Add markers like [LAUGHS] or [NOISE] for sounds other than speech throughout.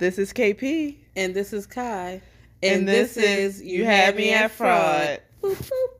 This is KP. And this is Kai. And, this, is You Had Me at Fraud. Boop, boop.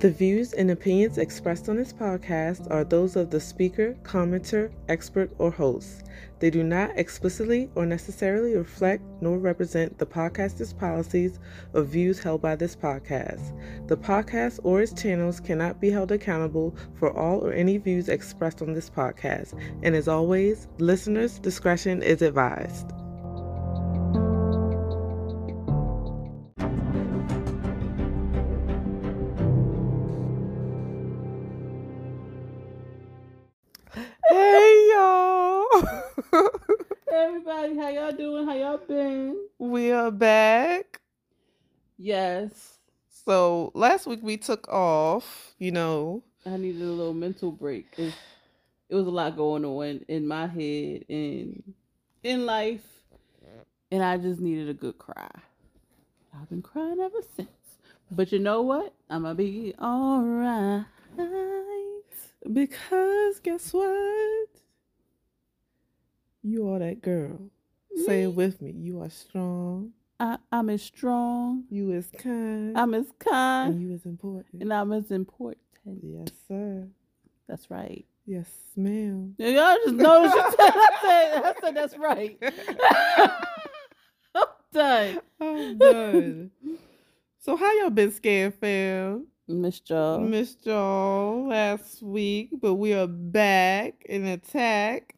The views and opinions expressed on this podcast are those of the speaker, commenter, expert, or host. They do not explicitly or necessarily reflect nor represent the podcaster's policies or views held by this podcast. The podcast or its channels cannot be held accountable for all or any views expressed on this podcast. And as always, listeners' discretion is advised. How y'all doing? How y'all been? we are back. Yes. So last week we took off, you know. I needed a little mental break. It, it was a lot going on in my head and in life. And I just needed a good cry. I've been crying ever since. But you know what? I'm gonna be alright. Because guess what? You are that girl. Say it with me. You are strong. I, I'm as strong. You as kind. I'm as and kind. you is important. And I'm as important. yes, sir. That's right. Yes, ma'am. Yeah, Y'all just noticed you said, I said, I said that's right. [LAUGHS] [LAUGHS] I'm done. I'm done. so how y'all been scared, fam? Miss Joe. Missed y'all last week, but we are back in attack.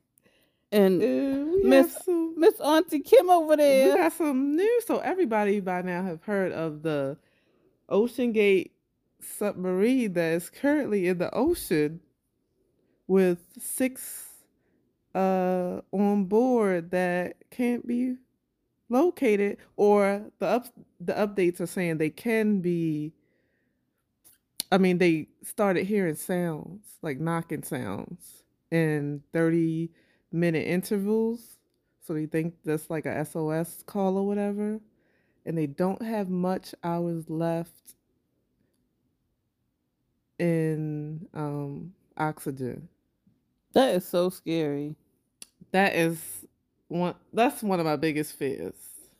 And Miss- some Miss Auntie Kim over there. we got some news. So everybody by now have heard of the OceanGate submarine that is currently in the ocean with six uh on board that can't be located or the up the updates are saying they can be I mean they started hearing sounds like knocking sounds and 30 minute intervals so they think that's like a SOS call or whatever and they don't have much hours left in um oxygen That is so scary. that is one that's one of my biggest fears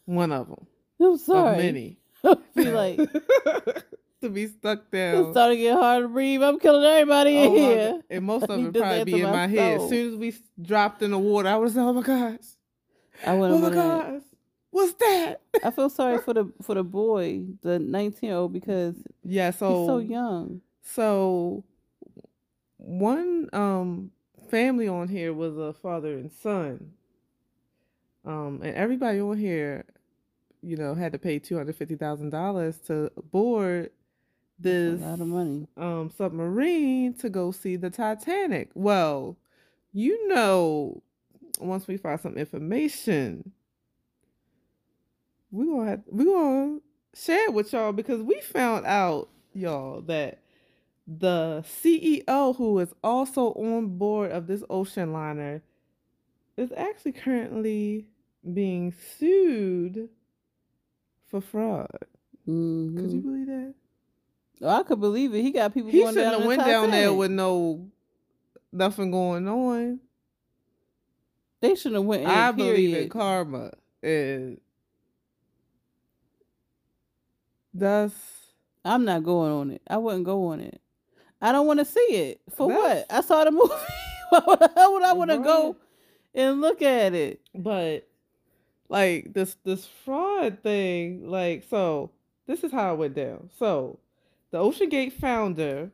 one of them I'm of sorry. many [LAUGHS] I feel like [LAUGHS] to be stuck it's down starting to get hard to breathe. I'm killing everybody in Oh my here. And most [LAUGHS] of it probably be in my my head as soon as we dropped in the water i was like oh my gosh I oh my gosh what's that I feel [LAUGHS] sorry for the for the boy, the 19 year old, because yeah so he's so young. So one um family on here was a father and son. Um and everybody on here, you know, had to pay two hundred fifty thousand dollars to board this a lot of money. um submarine to go see the Titanic. Well, you know, once we find some information, we gonna have we gonna share it with y'all because we found out, y'all, that the CEO who is also on board of this ocean liner is actually currently being sued for fraud. Mhm. Could you believe that? Oh, I could believe it. He got people He going shouldn't down have went down there with no nothing going on. They shouldn't have went in. I believe in karma, and that's I'm not going on it. I wouldn't go on it. I don't want to see it. For what? I saw the [LAUGHS] movie. Why would I, would I want to go and look at it? but like this this fraud thing. Like so, this is how it went down. So, the OceanGate founder,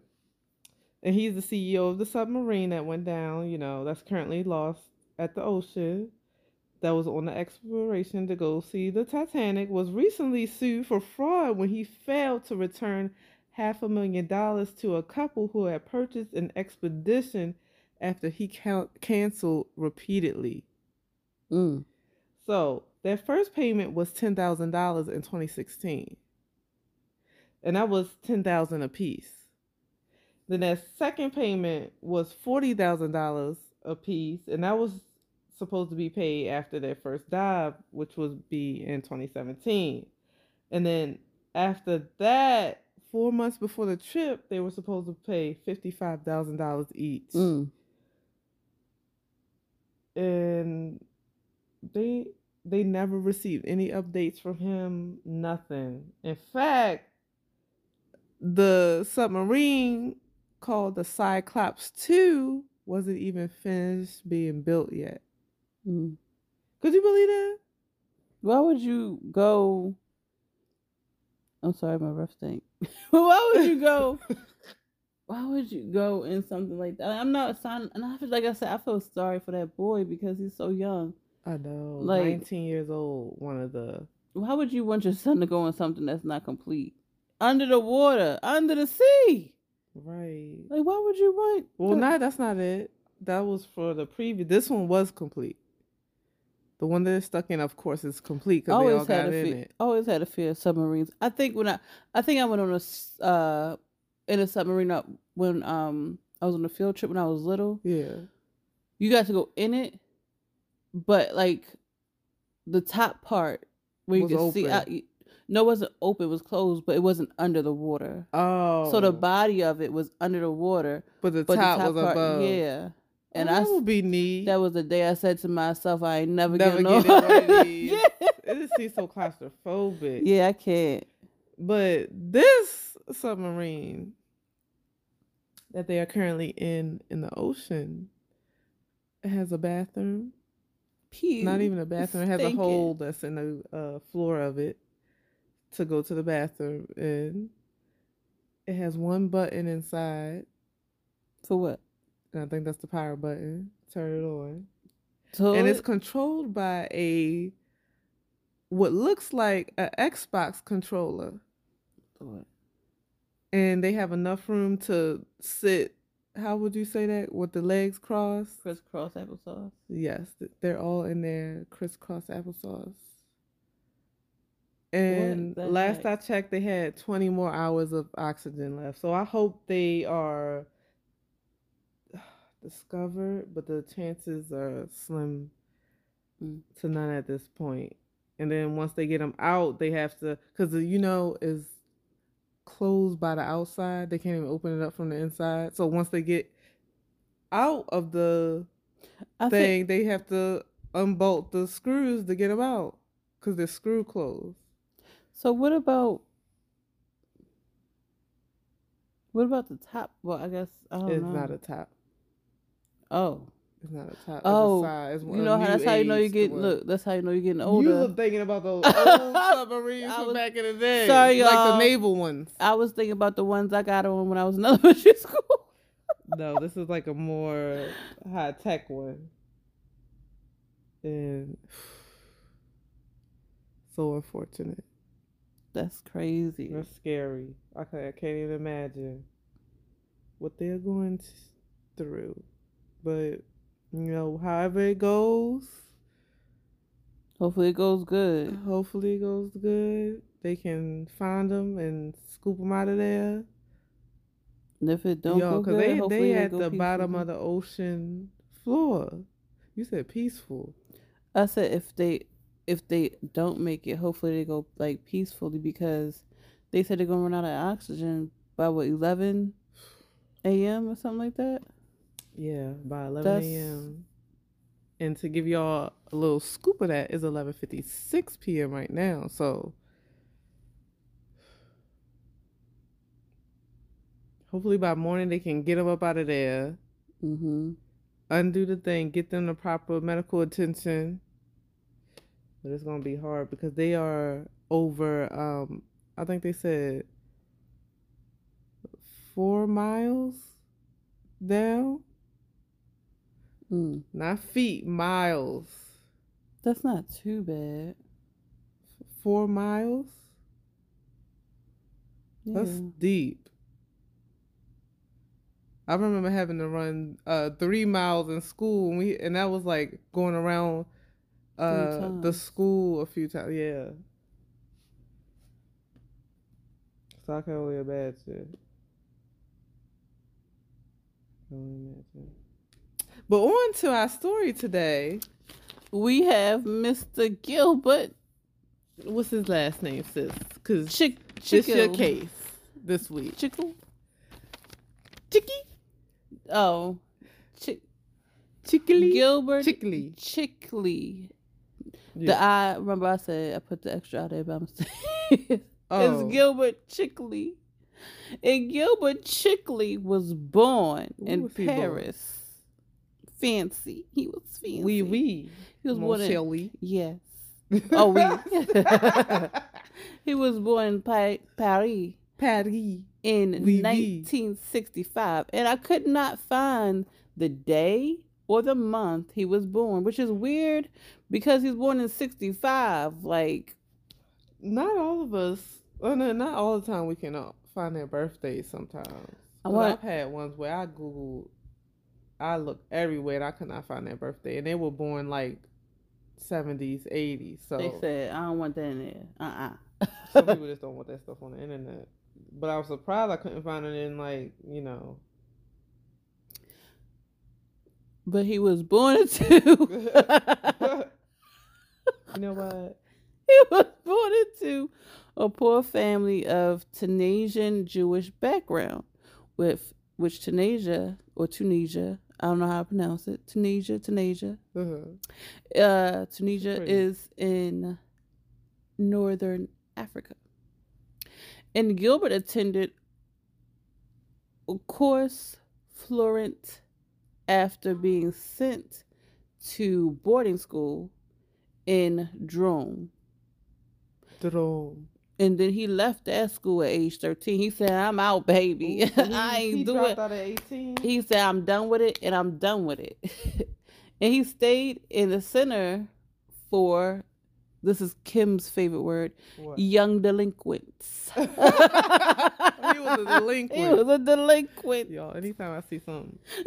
and he's the CEO of the submarine that went down. You know, that's currently lost at the ocean. That was on the exploration to go see the Titanic. Was recently sued for fraud when he failed to return half a million dollars to a couple who had purchased an expedition after he canceled repeatedly. Mm. So their first payment was ten thousand dollars in 2016, and that was ten thousand a piece. Then that second payment was forty thousand dollars a piece, and that was supposed to be paid after their first dive, which would be in 2017. And then after that four months before the trip, they were supposed to pay fifty five thousand dollars each, Mm. and they they never received any updates from him. Nothing. In fact, the submarine called the Cyclops Two wasn't even finished being built yet. Mm. Could you believe that? Why would you go? I'm sorry, my rough [LAUGHS] thing. Why would you go? [LAUGHS] Why would you go in something like that? I'm not a signing, and I feel like I said, I feel sorry for that boy because he's so young. I know. Like- 19 years old, one of the. Why would you want your son to go in something that's not complete? Under the water, under the sea. Right. Like, why would you want? Well, not that's not it. That was for the preview. This one was complete. The one that is stuck in, of course, is complete because they all always had got in fear. it. Always had a fear of submarines. I think when I, I think I went on a, uh, in a submarine up when um I was on a field trip when I was little. Yeah. You got to go in it, but like, the top part where you Was could see out. No, it wasn't open. It was closed, but it wasn't under the water. Oh. So the body of it was under the water, but the but top, the top was part, above. yeah. And oh, I, that s- would be neat. that was the day I said to myself, I ain't never, Never getting get of [LAUGHS] on. yeah. it just seems so claustrophobic. yeah, I can't. But this submarine that they are currently in in the ocean, it has a bathroom. Pew. Not even a bathroom. It has a hole that's in the uh, floor of it to go to the bathroom, and it has one button inside, For what? and I think that's the power button. Turn it on, So and it's controlled by a what looks like an Xbox controller, and they have enough room to sit. How would you say that? With the legs crossed? crisscross applesauce. Yes, they're all in there, crisscross applesauce. And last heck? I checked, they had 20 more hours of oxygen left. So I hope they are [SIGHS] discovered, but the chances are slim Mm. to none at this point. And then once they get them out, they have to, because you know, is closed by the outside. They can't even open it up from the inside. So once they get out of the I thing, think they have to unbolt the screws to get them out because they're screw closed. So. What about what about the top? Well, I guess I don't it's know. not a top. Oh, It's not a top. Oh, it's a oh. side. It's you know how that's how you know you get look. That's how you know you're getting older. You were thinking about those [LAUGHS] old submarines I from was- back in the day, Sorry, like the naval ones. I was thinking about the ones I got on when I was in [LAUGHS] elementary school. No, this is like a more high tech one. And [SIGHS] so unfortunate. That's crazy. That's scary. I can't, I can't even imagine what they're going through. But, you know, however it goes, Hopefully it goes good. hopefully it goes good. They can find them and scoop them out of there. And if it don't Yo, go good, they, hopefully they at the bottom of the ocean floor. You said peaceful. I said if they if they don't make it, hopefully they go like peacefully because they said they're gonna run out of oxygen by what eleven a.m. or something like that. Yeah, by 11 a.m. And to give y'all a little scoop of that is 11:56 p.m. right now. So hopefully by morning they can get them up out of there, Mm-hmm. undo the thing, get them the proper medical attention. But it's gonna be hard because they are over. Um, I think they said four miles down, Mm. not feet, miles. That's not too bad. Four miles. Yeah. That's deep. I remember having to run uh three miles in school and we and that was like going around uh the school a few times. Yeah. So I can only imagine. Can only imagine. But on to our story today. we have Mr. Gilbert What's his last name, sis? Because Chick this your case. this week? Chickle. Chicky, Oh, Chick chickly, Gilbert chickly. Chickley. Yeah. The I remember I said I put the extra out there by mistake. [LAUGHS] Oh. It's Gilbert Chikli. And Gilbert Chikli was born Where in he born? Paris. Fancy. He was fancy. Wee wee. He was born in. Yes. [LAUGHS] Oh, we. [LAUGHS] he was born in pa- Paris Patty. in Oui, oui. 1965, and I could not find the day or the month he was born, which is weird because he's born in 65. Like, Not all of us. Oh no, not all the time. We can uh, find their birthdays sometimes. Want- I've had ones where I googled, I looked everywhere and I could not find their birthday, and they were born like seventies, eighties. So they said, I don't want that in there. Uh some uh [LAUGHS] people just don't want that stuff on the internet. But I was surprised I couldn't find it in like you know. But he was born into. [LAUGHS] you know what? [LAUGHS] he was born into a poor family of Tunisian Jewish background, with which Tunisia or Tunisia, I don't know how to pronounce it. Tunisia, Tunisia, Uh-huh. uh, Tunisia Pretty. is in northern Africa. And Gilbert attended a Cours Florent after being sent to boarding school in Drone. Drone. And then he left that school at age 13. He said, I'm out, baby. Ooh, he- [LAUGHS] I he ain't doing dropped out at eighteen. he said, I'm done with it and I'm done with it. [LAUGHS] and he stayed in the center for, this is Kim's favorite word, What? young delinquents. [LAUGHS] he was a delinquent. He was a delinquent. Y'all, anytime I see something. [LAUGHS]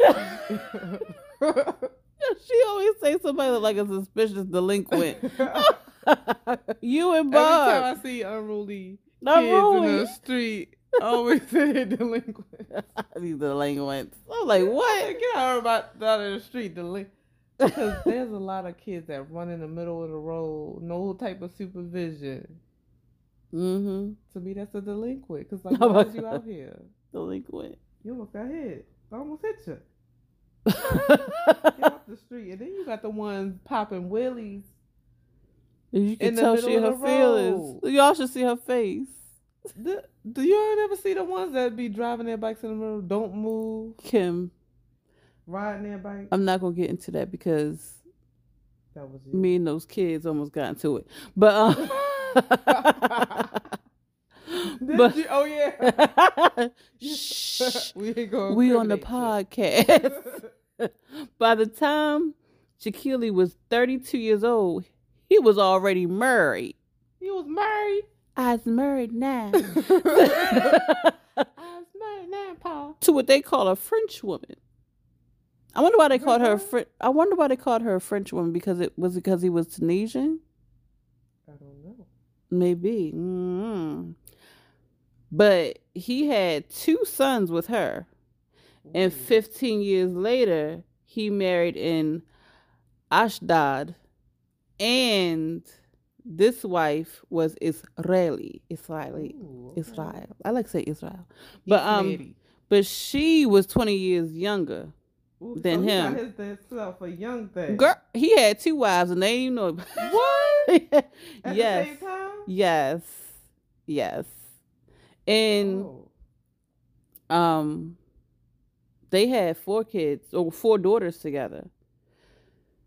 she always say somebody like a suspicious delinquent. [LAUGHS] you and Bob. Every time I see unruly Not kids in the street, I always say delinquent. These delinquents. I'm like, what? Get out about out of the street, delinquent. Because there's a lot of kids that run in the middle of the road, no type of supervision. Mm-hmm. To me, that's a delinquent. Because like, Oh why is you out here? Delinquent. You almost got hit. I almost hit you. Get off the [LAUGHS] street, and then you got the ones popping willies. you can tell she her feelings. road. Y'all should see her face. The, do you ever see the ones that be driving their bikes in the middle? Don't move, Kim, riding their bike. I'm not gonna get into that because That was you. me and those kids almost got into it. But um, [LAUGHS] Did but you? Oh yeah. [LAUGHS] [LAUGHS] Shh. we we on the podcast. By the time Shaquille was 32 years old, he was already married. He was married. I was married now I was married now, Paul. to what they call a French woman. I wonder why they called her? French. I wonder why they called her a French woman because it was because he was Tunisian. I don't know. Maybe. mm But he had two sons with her. And 15 years later, he married in Ashdod. And this wife was Israeli. Israeli. Ooh, okay. Israel. I like to say Israel. But um but she was 20 years younger. Ooh, than so him. his damn a young thing. Girl, he had two wives and they didn't even know What? [LAUGHS] At yes. the same time? Yes. Yes. And Oh. um they had four kids or four daughters together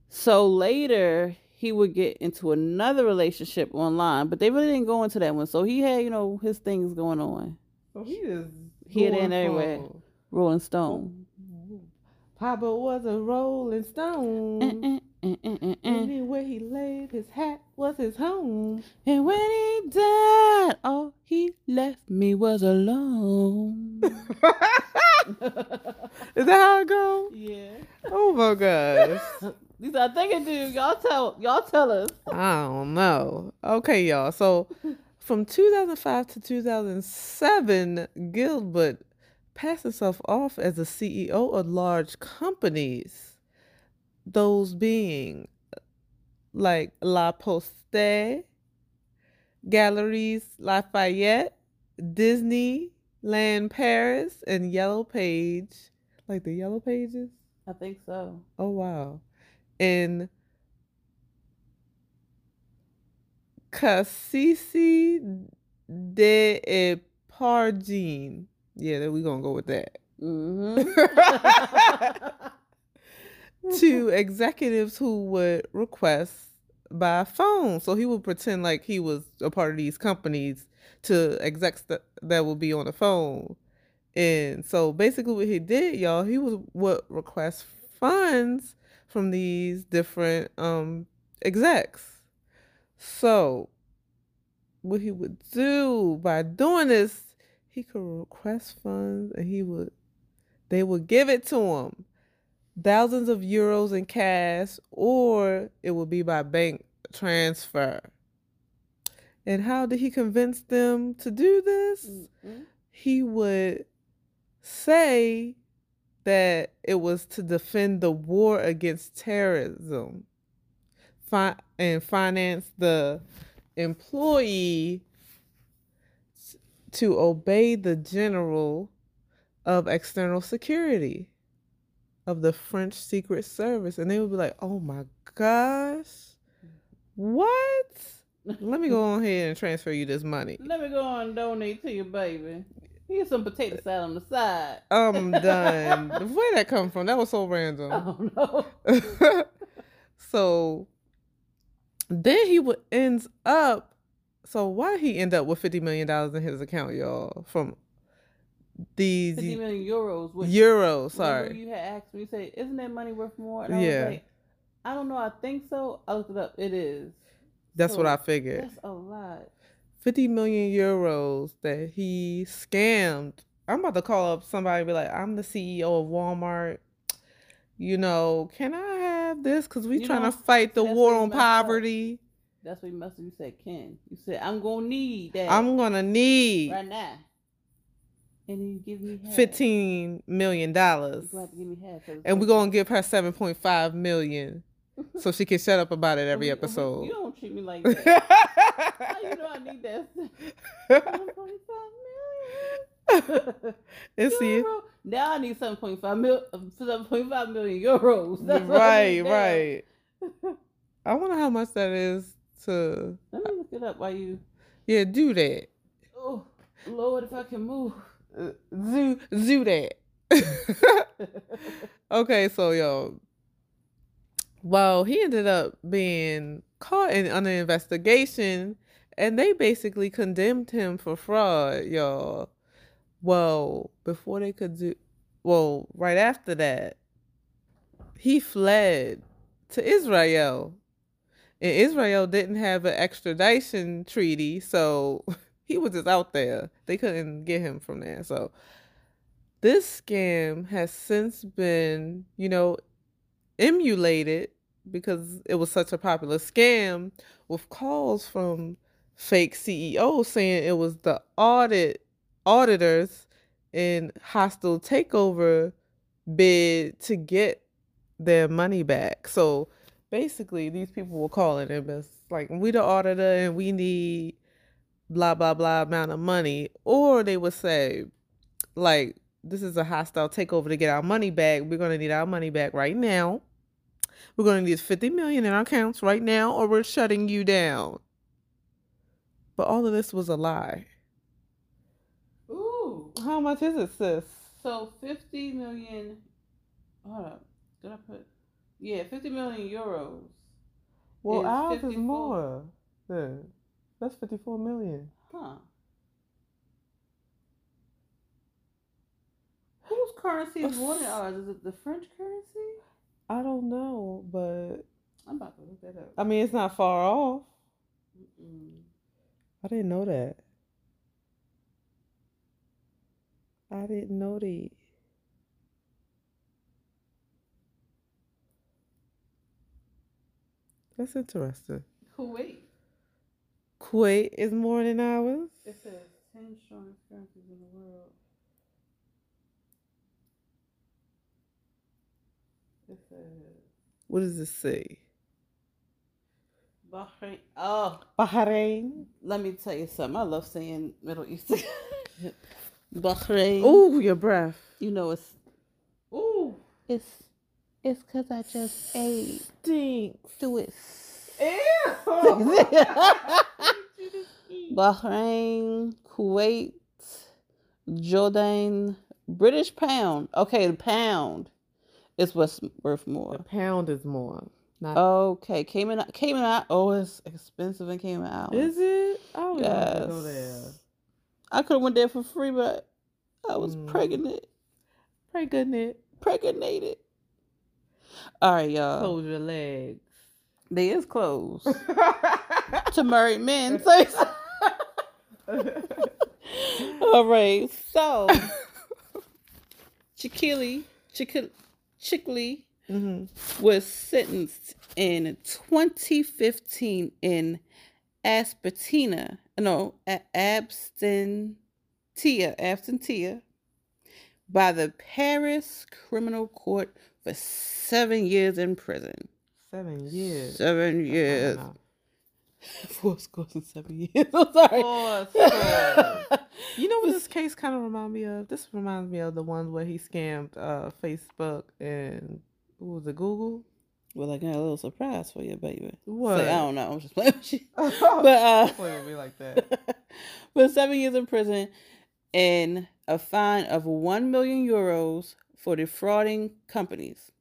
so later he would get into another relationship online but they really didn't go into that one so he had you know his things going on So he is Here, and everywhere. rolling stone Papa was a rolling stone. Mm, mm, mm, mm, mm. Anywhere he laid his hat was his home. and when he died all he left me was alone [LAUGHS] [LAUGHS] Is that how it goes? yeah Oh my gosh. [LAUGHS] these are thinking dude y'all tell y'all tell us I don't know. Okay, y'all. So from 2005 to 2007, Gilbert passed himself off as a CEO of large companies. Those being like La Poste, Galeries Lafayette, Disney, Land Paris, and Yellow Page. Like the Yellow Pages? I think so. Oh, wow. In Cassisi de Epargine. Yeah, then we're going to go with that. Mm-hmm. [LAUGHS] to executives who would request by phone. So he would pretend like he was a part of these companies to execs that, that would be on the phone. And so basically what he did, y'all, he was would request funds from these different um execs. So what he would do by doing this, he could request funds and he would they would give it to him thousands of euros in cash or it would be by bank transfer. And how did he convince them to do this? Mm-hmm. He would say that it was to defend the war against terrorism fi- and finance the employee to obey the general of external security of the French Secret Service. And they would be like, oh my gosh, what? Let me go on ahead and transfer you this money. Let me go on and donate to your baby. Here's some potato salad on the side. I'm [LAUGHS] done. Where that come from? That was so random. Oh no. [LAUGHS] so then he would ends up. So why he end up with fifty million dollars in his account, y'all? From these 50 million euros. Which, euros. Sorry. You had asked me, you say, isn't that money worth more? And I Yeah. was like, I don't know. I think so. I looked it up. It is. That's what I figured. That's a lot. 50 million euros that he scammed. I'm about to call up somebody and be like, I'm the CEO of Walmart. You know, can I have this? Because we You trying know, to fight the war on poverty." up. That's what you must have. You said, Ken. You said, I'm going to need that I'm going to need right now. And then you give me half. $15 million. You're going to have to give me half. 'cause And we're going to give her 7.5 million [LAUGHS] so she can shut up about it every episode. You don't treat me like [LAUGHS] that. How you know I need that? [LAUGHS] 7.5 and see, Euro. Now I need 7.5 mil, 7.5 million euros. That's right, right. I wonder how much that is to, Let me look it up while you. yeah, do that. Oh, Lord, if I can move. Uh, do do that. [LAUGHS] okay, so yo, well, he ended up being caught in under investigation, and they basically condemned him for fraud, y'all. Well, before they could do, well, right after that, he fled to Israel, and Israel didn't have an extradition treaty, so [LAUGHS] he was just out there. They couldn't get him from there. So this scam has since been, you know, emulated because it was such a popular scam with calls from fake CEOs saying it was the audit auditors in hostile takeover bid to get their money back. So basically these people were calling him as like we the auditor and we need blah blah blah amount of money or they would say like this is a hostile takeover to get our money back we're going to need our money back right now we're going to need 50 million in our accounts right now or we're shutting you down but all of this was a lie Ooh. how much is it sis So 50 million. Hold up. Did I put? Yeah, 50 million euros. well Is ours is more Then that's 54 million Huh. Whose currency is more than ours? Is it the French currency? i don't know but I'm about to look that up. i mean it's not far off Mm-mm. i didn't know that i didn't know that That's interesting. Kuwait. Kuwait is more than ours. It says 10 strongest currencies in the world. It says What does it say? Bahrain. Oh, Bahrain. let me tell you something. I love saying Middle Eastern. [LAUGHS] Bahrain. Ooh, your breath. You know it's Ooh, it's it's cause I just ate. stinks. Do it. Ew. [LAUGHS] Bahrain, Kuwait, Jordan, British pound. Okay, the pound is what's worth The more. pound is more. Not Okay, Cayman Cayman Islands. Oh, it's expensive in Cayman Islands. is it? I don't want go there. Yes. I could have went there for free, but I was Mm. pregnant, goodness. pregnated. All right, y'all. Close your legs. They is closed [LAUGHS] to married men. So [LAUGHS] all right, so [LAUGHS] Chiquili, Chiquili, Chiquili hmm was sentenced in 2015 in Aspertina, no, A- Absentia, Absentia, by the Paris Criminal Court for seven years in prison. Seven years. Seven years. Oh, [LAUGHS] Four scores and seven years. [LAUGHS] I'm sorry. Four scores. [LAUGHS] You know what this case kind of remind me of? This reminds me of the one where he scammed uh, Facebook and what was it, Google? well, I got a little surprise for you, baby. What? I don't know. I'm just playing with you. but But uh, play with me like that. but seven years in prison and a fine of one million euros for defrauding companies.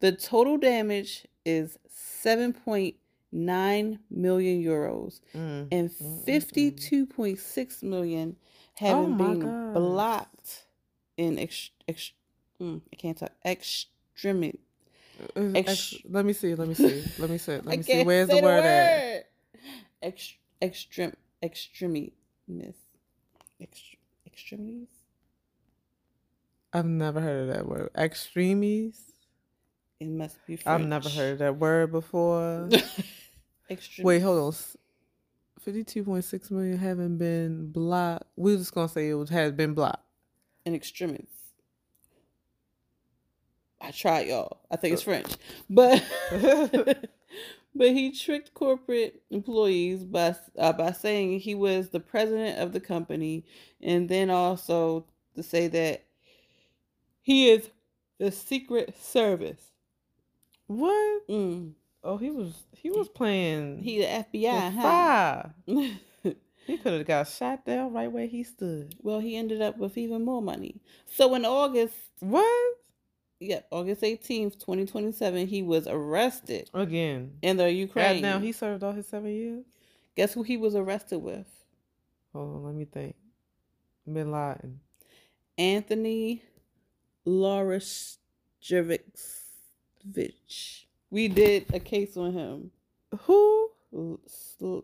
The total damage is seven point nine million euros Mm. and Mm, mm, fifty-two point six million having Oh been blocked in ex, ex, mm, I can't talk extremity. Uh, Ex- let me see. Let me see. Let me see. Let [LAUGHS] me see. Where's the word at? word. Ex, extreme, extremities, Ext, extremities. I've never heard of that word. Extremes. It must be. French. I've never heard that word before. [LAUGHS] Wait, hold on. Fifty-two point six million haven't been blocked. We're just gonna say it was, has been blocked. and extremities. I tried, y'all. I think it's French, but [LAUGHS] [LAUGHS] but he tricked corporate employees by uh, by saying he was the president of the company, and then also to say that he is the Secret Service. What? Mm. Oh, he was he was playing. He the FBI, huh? [LAUGHS] He could have got shot down right where he stood. well, he ended up with even more money. So in August, What? yeah, August eighteenth, twenty twenty seven, he was arrested Again. in the Right Ukraine. now he served all his seven years. Guess who he was arrested with? Hold on, let me think. Bin Laden. Anthony Lorishevich. We did a case on him. Who? Slarovich.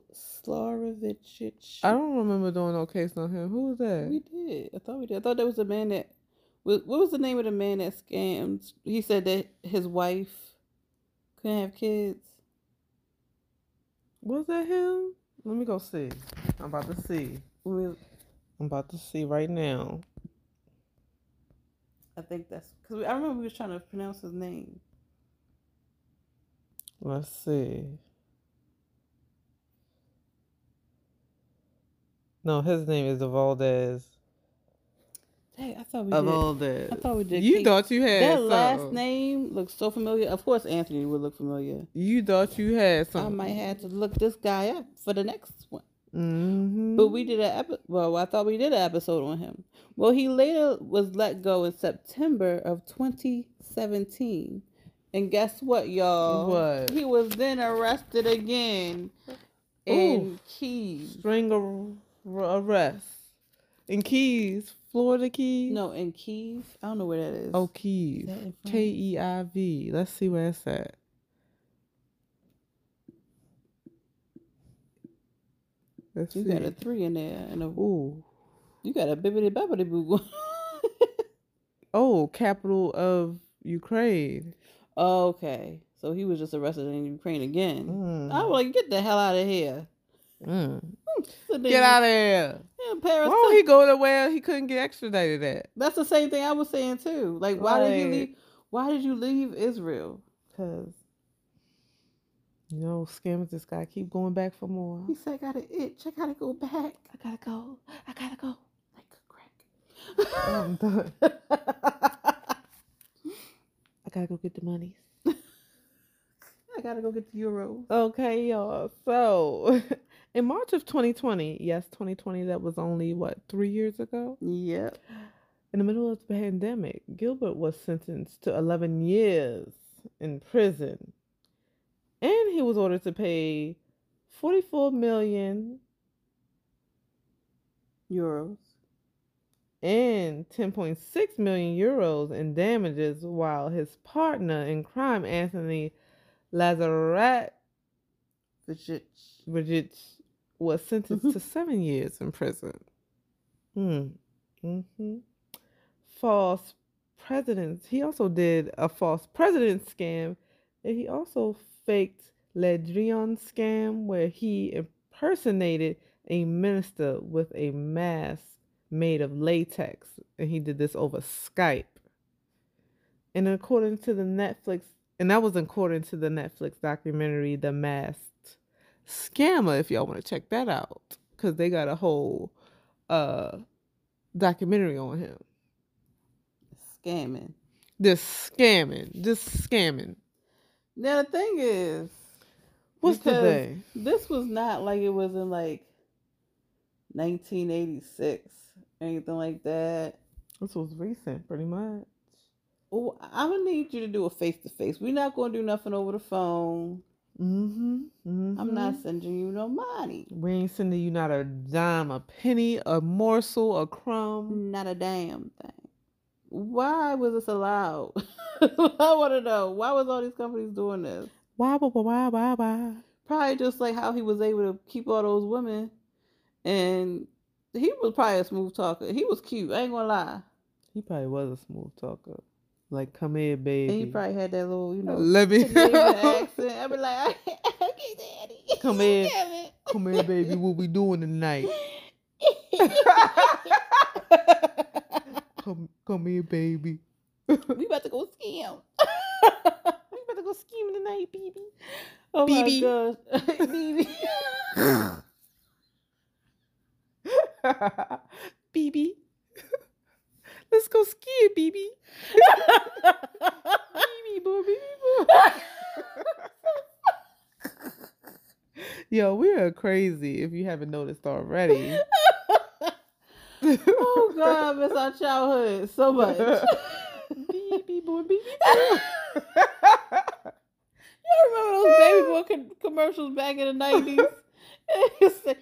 I don't remember doing no case on him. Who was that? We did. I thought we did. I thought that was a man that. What what was the name of the man that scammed? He said that his wife couldn't have kids. Was that him? Let me go see. I'm about to see. I'm about to see right now. I think that's because I remember we was trying to pronounce his name. Let's see. No, his name is Valdez. Hey, I thought we did. Valdez. I thought we did. You case- thought you had that last name looks so familiar. Of course, Anthony would look familiar. You thought you had something. I might have to look this guy up for the next one. Mm-hmm. But we did an episode. Well, I thought we did an episode on him. Well, he later was let go in September of 2017. And guess what, y'all? What? He was then arrested again in Keys. string arrest in Keys, Florida Keys. No, in Keys. I don't know where that is. Oh, Keys. Is that in France? K E I V. Let's see where it's at. Let's you see. got a three in there, and a Ooh. you got a bibbity bobbity boo. [LAUGHS] Oh, capital of Ukraine. okay, so he was just arrested in Ukraine again. Mm. I was like, get the hell out of here. Mm. So Get out of here. Yeah, Why Paris. don't he go to where he couldn't get extradited at? That's the same thing I was saying too. Like, why did you leave? Why did you leave Israel? Because, you know, scammers just got to keep going back for more. He said, "I got an itch. I gotta go back. I gotta go. I gotta go." Like a crack. I'm [LAUGHS] done. I gotta go get the money. I gotta go get the euros. Okay, y'all. So, [LAUGHS] in March of 2020, yes, 2020, that was only what, three years ago? Yep. In the middle of the pandemic, Gilbert was sentenced to 11 years in prison. And he was ordered to pay 44 million Euros. and 10.6 million euros in damages, while his partner in crime, Anthony Lazaret was sentenced to seven years in prison. Hmm. hmm False presidents. He also did a false president scam, and he also faked Le Drian scam, where he impersonated a minister with a mask made of latex, and he did this over Skype. And according to the Netflix, and that was according to the Netflix documentary, The Masked Scammer. If y'all want to check that out, because they got a whole uh documentary on him. Scamming. Just scamming, just scamming. Now the thing is, What's the thing? this was not like it was in like 1986, anything like that. This was recent, pretty much. Oh, I'm gonna need you to do a face to face. We're not gonna do nothing over the phone. Mm-hmm. mm-hmm. I'm not sending you no money. We ain't sending you not a dime, a penny, a morsel, a crumb. Not a damn thing. Why was this allowed? [LAUGHS] I want to know. Why was all these companies doing this? Why, why, why, why, why? Probably just like how he was able to keep all those women, and he was probably a smooth talker. He was cute. I ain't gonna lie. He probably was a smooth talker. Like, come here, baby. And he probably had that little, you know, Let me [LAUGHS] accent. I'd be like, [LAUGHS] okay, daddy. Come here. It. come here, baby. What we doing tonight? Come, come here, baby. we about to go scam. [LAUGHS] we about to go scheme tonight, baby. Oh BB. my gosh, [LAUGHS] BB. BB. [LAUGHS] Let's go skiing, BB. BB boy, BB boy. Yo, we are crazy if you haven't noticed already. God, I miss our childhood so much. [LAUGHS] BB boy, BB [LAUGHS] You remember those baby boy con- commercials back in the nineties? [LAUGHS] it said,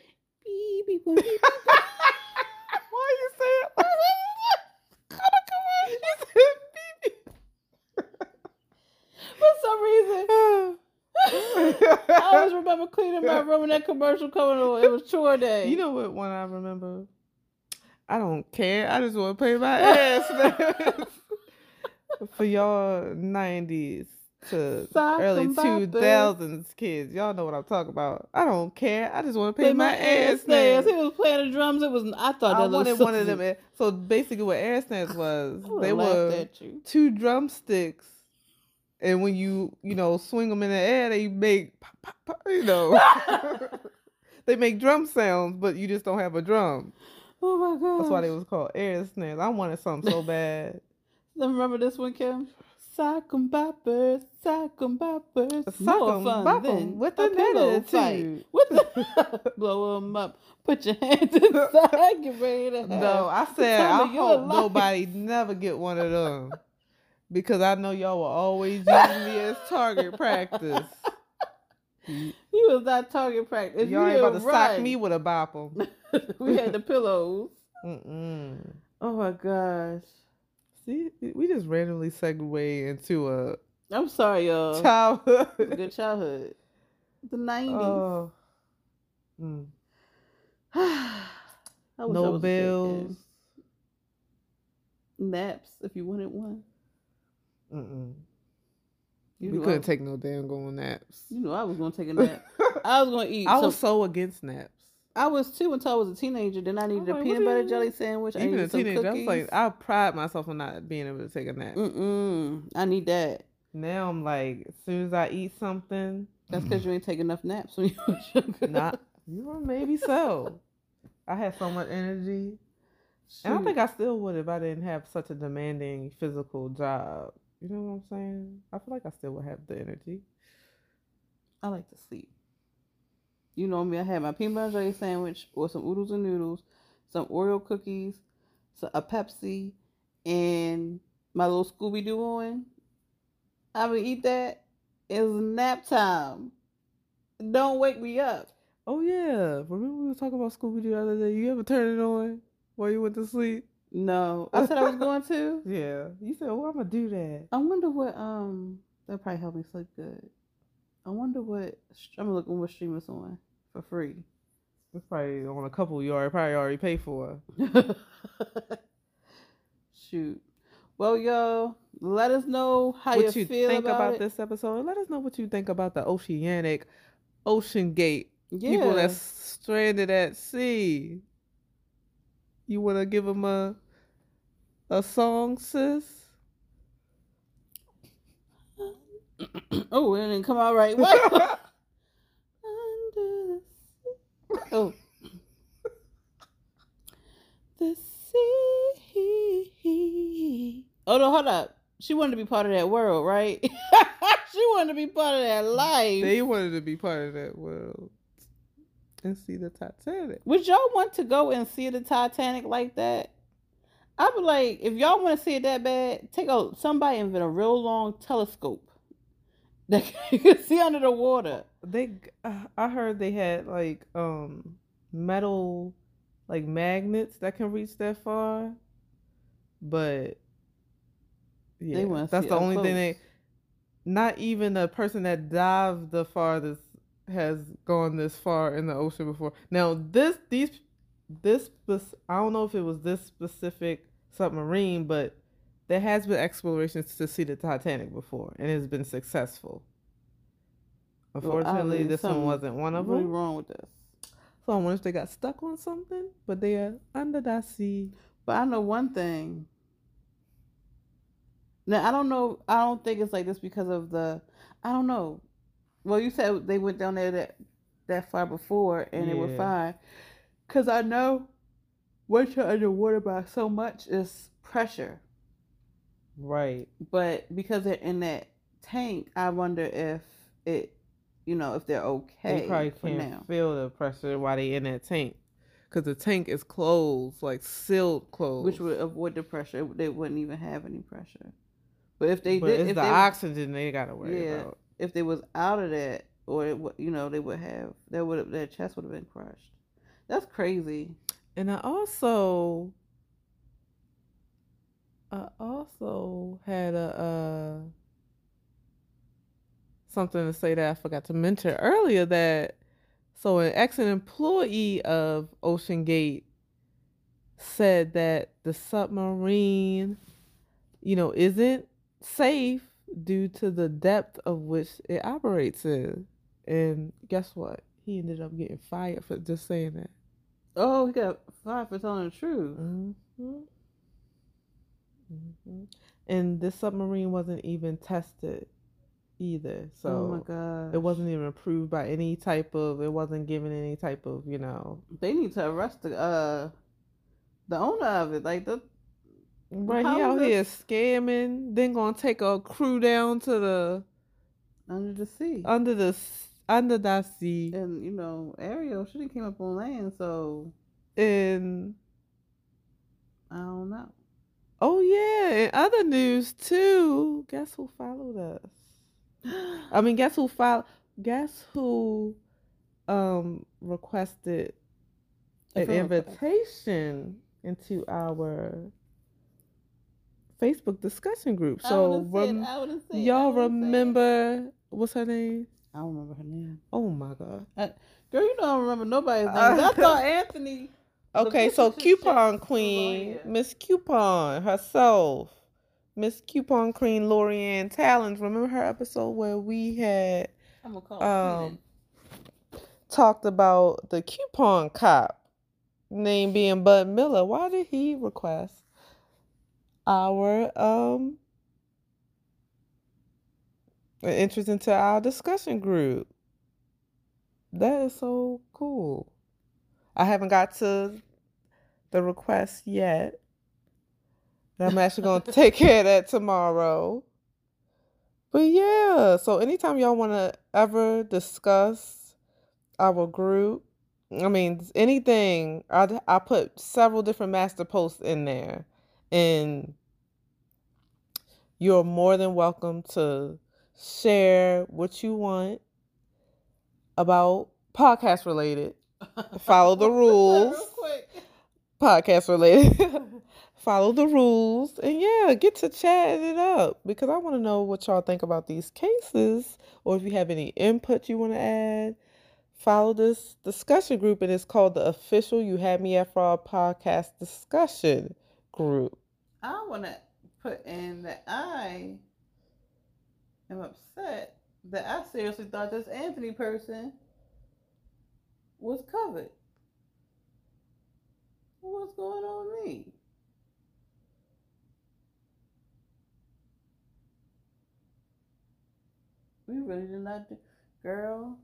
"Baby boy, baby boy." Why you say it? like You said For some reason, [SIGHS] I always remember cleaning my room and that commercial coming on. It was chore day. You know what one I? I don't care. I just want to pay my ass [LAUGHS] for y'all nineties to Sock early two thousands kids. Y'all know what I'm talking about. I don't care. I just want to pay Play my, ass snares. He was playing the drums. It was. I thought I wanted one of them. air- So basically, what air snares [SIGHS] was, they were two drumsticks, and when you you know swing them in the air, they make pop, pop, pop, you know. [LAUGHS] [LAUGHS] they make drum sounds, but you just don't have a drum. Oh my god. That's why they was called air snares. I wanted something so bad. [LAUGHS] Remember this one, Kim? Sock 'em boppers, sock 'em boppers. Sock More 'em, fun bop 'em than with a pillow fight. With the [LAUGHS] blow 'em up. Put your hands [LAUGHS] inside. Get ready to. No, I said I hope life. nobody never get one of them. Because I know y'all will always use me as target practice. You was not target practice. Y'all you ain't about to didn't sock me with a bop 'em. [LAUGHS] we had the pillows. Mm-mm. Oh my gosh. See, we just randomly segue into a I'm sorry, y'all. childhood. Good childhood. [LAUGHS] The 90s. Oh. Mm. [SIGHS] I wish I No was bills. Naps if you wanted one. Mm-mm. You we couldn't I, take no damn going naps. You know I was gonna take a [LAUGHS] nap. I was gonna eat. I some- was so against naps. I was too until I was a teenager. Then I needed I'm a peanut butter the- jelly sandwich. I Even a needed some teenager, I was like, I pride myself on not being able to take a nap. Mm-mm. I need that. Now I'm like, as soon as I eat something, That's because you ain't take enough naps when you were [LAUGHS] younger. not you know, maybe so. I had so much energy. And I think I still would if I didn't have such a demanding physical job. You know what I'm saying? I feel like I still would have the energy. I like to sleep. You know me, I had my peanut butter jelly sandwich or some oodles and noodles, some Oreo cookies, so a Pepsi, and my little Scooby Doo on. I would eat that. It's nap time. Don't wake me up. Oh yeah. Remember we were talking about Scooby Doo the other day? You ever turn it on while you went to sleep? No. I said I was going to. [LAUGHS] Yeah. You said, Oh, I'm gonna do that. I wonder what um that probably help me sleep good. I wonder what I'm looking what stream it's on for free. It's probably on a couple you already probably already pay for. [LAUGHS] Shoot. Well, yo, let us know how what you, you feel think about, about this episode. Let us know what you think about the oceanic OceanGate. Yeah. People that's stranded at sea. You wanna give them a a song, sis? [COUGHS] oh, it didn't come out right. What? [LAUGHS] Under the sea. Oh. The sea. Oh no, hold up. She wanted to be part of that world, right? [LAUGHS] she wanted to be part of that life. They wanted to be part of that world and see the Titanic. Would y'all want to go and see the Titanic like that? I'd be like, if y'all want to see it that bad, take a somebody invent a real long telescope that [LAUGHS] you can see under the water. They, uh, I heard they had like um metal, like magnets that can reach that far, but yeah, that's the only thing close. they. Not even a person that dived the farthest has gone this far in the ocean before. Now this these this I don't know if it was this specific submarine, but there has been explorations to see the Titanic before, and it's been successful. Unfortunately, obviously this one wasn't one of What's them. wrong with this? So I wonder if they got stuck on something, but they are under that sea. But I know one thing. Now I don't know. I don't think it's like this because of the. I don't know. Well, you said they went down there that that far before and they were Yeah. fine. Cause I know once you're underwater by so much is pressure. Right. But because they're in that tank, I wonder if it, you know, if they're okay they probably can't feel the pressure while they in that tank, because the tank is closed, like sealed closed. Which would avoid the pressure. They wouldn't even have any pressure. But if they but did, it's if the they, oxygen they gotta worry Yeah. about. if they was out of that, or it, you know, they would have that would their chest would have been crushed. That's crazy. And I also, I also had a uh, something to say that I forgot to mention earlier. That so an ex-employee of OceanGate said that the submarine, you know, isn't safe due to the depth of which it operates in. And guess what? He ended up getting fired for just saying that. Oh, he got fired for telling the truth. hmm hmm And this submarine wasn't even tested either. So oh my god, it wasn't even approved by any type of. It wasn't given any type of. You know. They need to arrest the uh the owner of it. Like the Right, he out here scamming. Then gonna take a crew down to the under the sea. under the under that sea, and you know, Ariel should have came up on land. So and I don't know. oh yeah, in other news too. Guess who followed us? I mean, guess who filed? Guess who um requested an friend request. invitation into our Facebook discussion group. So rem- said- y'all would've said- remember what's her name? I don't remember her name. Oh my god. Girl, you know I don't remember nobody's [LAUGHS] name. Uh, I thought Anthony. Okay, so this is shit coupon queen. Miss Coupon herself, Miss Coupon Queen Lori Ann Talens. Remember her episode where we had I'm call um talked about the coupon cop name being Bud Miller. Why did he request our um an entrance into our discussion group? That is so cool. I haven't got to the request yet. I'm actually gonna take [LAUGHS] care of that tomorrow. But yeah, so anytime y'all want to ever discuss our group, I mean anything, I I put several different master posts in there, and you're more than welcome to share what you want about podcast related. [LAUGHS] Follow the rules. Podcast related. [LAUGHS] Follow the rules and yeah, get to chatting it up because I want to know what y'all think about these cases or if you have any input you want to add. Follow this discussion group and it's called the official You Had Me at Fraud podcast discussion group. I want to put in that I am upset that I seriously thought this Anthony person was covered. What's going on with me? We really did not do, girl.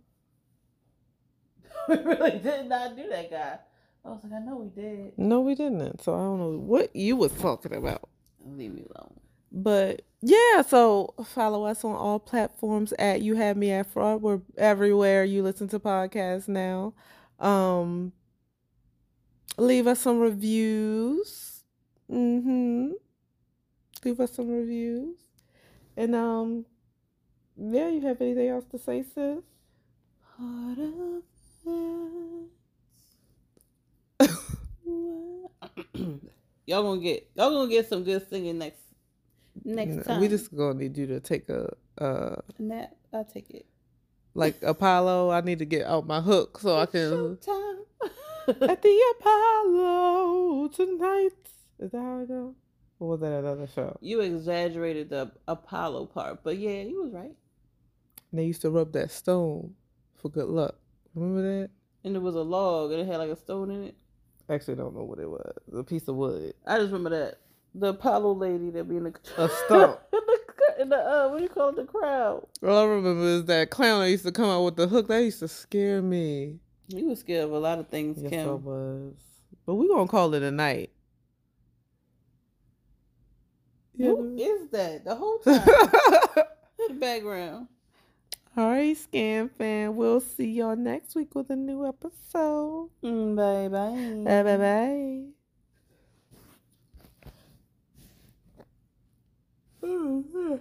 [LAUGHS] we really did not do that guy. I was like, I know we did. No, we didn't. So I don't know what you was talking about. Leave me alone. But yeah, so follow us on all platforms at You Have Me at Fraud. We're everywhere you listen to podcasts now. Um, leave us some reviews. Mm-hmm. Leave us some reviews. And um, yeah, you have anything else to say, sis? Heart of [COUGHS] y'all gonna get y'all gonna get some good singing next next No, time. We just gonna need you to take a uh nap. I'll take it. like Apollo. I need to get out my hook so I can Time. [LAUGHS] at the Apollo tonight. Is that how it go? Or was that another show? you exaggerated the Apollo part, but yeah, you was right. They used to rub that stone for good luck. Remember that? And there was a log and it had like a stone in it. Actually, I don't know what it was. A piece of wood. I just remember that the Apollo lady that be in the A stump. [LAUGHS] in the in the uh, what do you call it? The crowd. All I remember is that clown that used to come out with the hook. That used to scare me. You was scared of a lot of things, Yes, I Kim. was. But we gonna call it a night. Who is that? The whole [LAUGHS] time in the background. All right, scam Fan. We'll see y'all next week with a new episode. Mm, bye bye. Bye bye bye. Mm-hmm.